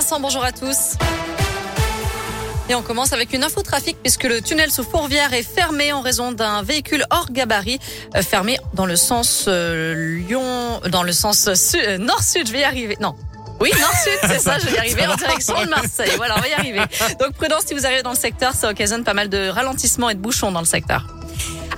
Vincent, bonjour à tous. Et on commence avec une info trafic puisque le tunnel sous Fourvière est fermé en raison d'un véhicule hors gabarit euh, fermé dans le sens euh, Lyon, dans le sens euh, nord-sud. Je vais y arriver. Non, oui, nord-sud, c'est ça, je vais y arriver en direction de Marseille. Voilà, on va y arriver. Donc prudence si vous arrivez dans le secteur, ça occasionne pas mal de ralentissements et de bouchons dans le secteur.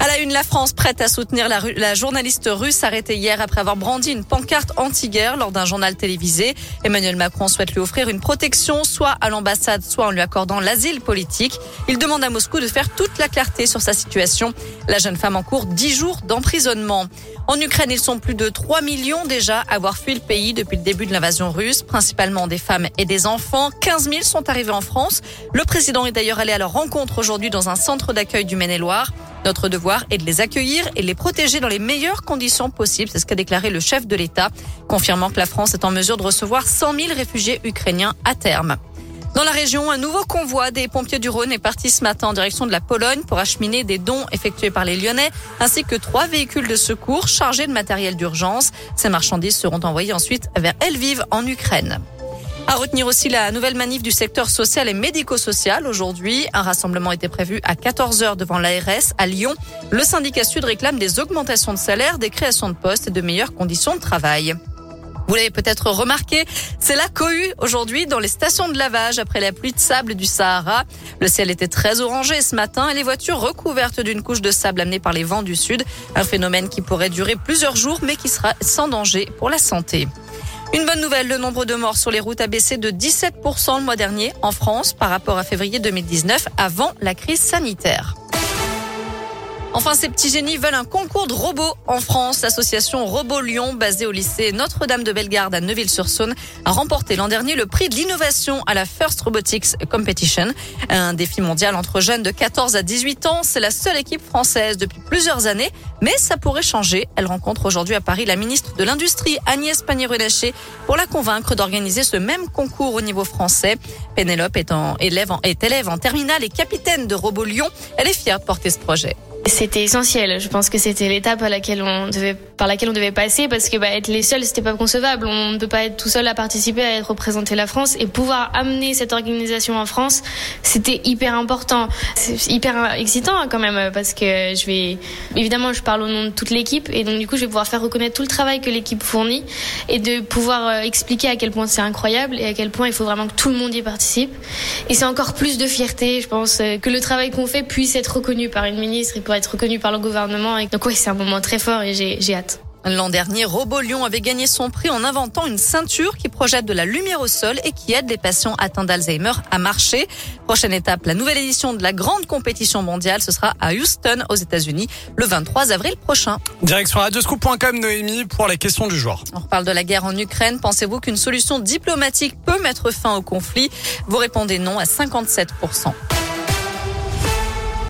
À la une, la France prête à soutenir la, journaliste russe arrêtée hier après avoir brandi une pancarte anti-guerre lors d'un journal télévisé. Emmanuel Macron souhaite lui offrir une protection, soit à l'ambassade, soit en lui accordant l'asile politique. Il demande à Moscou de faire toute la clarté sur sa situation. La jeune femme en cours 10 jours d'emprisonnement. En Ukraine, ils sont plus de 3 millions déjà à avoir fui le pays depuis le début de l'invasion russe, principalement des femmes et des enfants. 15 000 sont arrivés en France. Le président est d'ailleurs allé à leur rencontre aujourd'hui dans un centre d'accueil du Maine-et-Loire. Notre devoir est de les accueillir et les protéger dans les meilleures conditions possibles. C'est ce qu'a déclaré le chef de l'État, confirmant que la France est en mesure de recevoir 100 000 réfugiés ukrainiens à terme. Dans la région, un nouveau convoi des pompiers du Rhône est parti ce matin en direction de la Pologne pour acheminer des dons effectués par les Lyonnais, ainsi que trois véhicules de secours chargés de matériel d'urgence. Ces marchandises seront envoyées ensuite vers Lviv en Ukraine. À retenir aussi la nouvelle manif du secteur social et médico-social. Aujourd'hui, un rassemblement était prévu à 14h devant l'ARS à Lyon. Le syndicat Sud réclame des augmentations de salaire, des créations de postes et de meilleures conditions de travail. Vous l'avez peut-être remarqué, c'est la cohue aujourd'hui dans les stations de lavage après la pluie de sable du Sahara. Le ciel était très orangé ce matin et les voitures recouvertes d'une couche de sable amenée par les vents du sud. Un phénomène qui pourrait durer plusieurs jours mais qui sera sans danger pour la santé. Une bonne nouvelle, le nombre de morts sur les routes a baissé de 17% le mois dernier en France par rapport à février 2019 avant la crise sanitaire. Enfin, ces petits génies veulent un concours de robots en France. L'association Robot Lyon, basée au lycée Notre-Dame de Bellegarde à Neuville-sur-Saône, a remporté l'an dernier le prix de l'innovation à la First Robotics Competition. Un défi mondial entre jeunes de 14 à 18 ans. C'est la seule équipe française depuis plusieurs années, mais ça pourrait changer. Elle rencontre aujourd'hui à Paris la ministre de l'Industrie, Agnès Pannier-Runacher, pour la convaincre d'organiser ce même concours au niveau français. Pénélope est, élève, en, est élève en terminale et capitaine de Robot Lyon. Elle est fière de porter ce projet. C'était essentiel. Je pense que c'était l'étape par laquelle on devait passer parce que bah, être les seuls, c'était pas concevable. On ne peut pas être tout seul à participer, à être représenté la France et pouvoir amener cette organisation en France, c'était hyper important. C'est hyper excitant hein, quand même parce que je vais, évidemment, je parle au nom de toute l'équipe et donc du coup, je vais pouvoir faire reconnaître tout le travail que l'équipe fournit et de pouvoir euh, expliquer à quel point c'est incroyable et à quel point il faut vraiment que tout le monde y participe. Et c'est encore plus de fierté, je pense, euh, que le travail qu'on fait puisse être reconnu par une ministre être reconnu par le gouvernement. Et donc oui, c'est un moment très fort et j'ai hâte. L'an dernier, Robot Lyon avait gagné son prix en inventant une ceinture qui projette de la lumière au sol et qui aide les patients atteints d'Alzheimer à marcher. Prochaine étape, la nouvelle édition de la grande compétition mondiale, ce sera à Houston, aux États-Unis, le 23 avril prochain. Direction radioscoop.com, Noémie, pour la question du jour. On reparle de la guerre en Ukraine. Pensez-vous qu'une solution diplomatique peut mettre fin au conflit? Vous répondez non à 57%.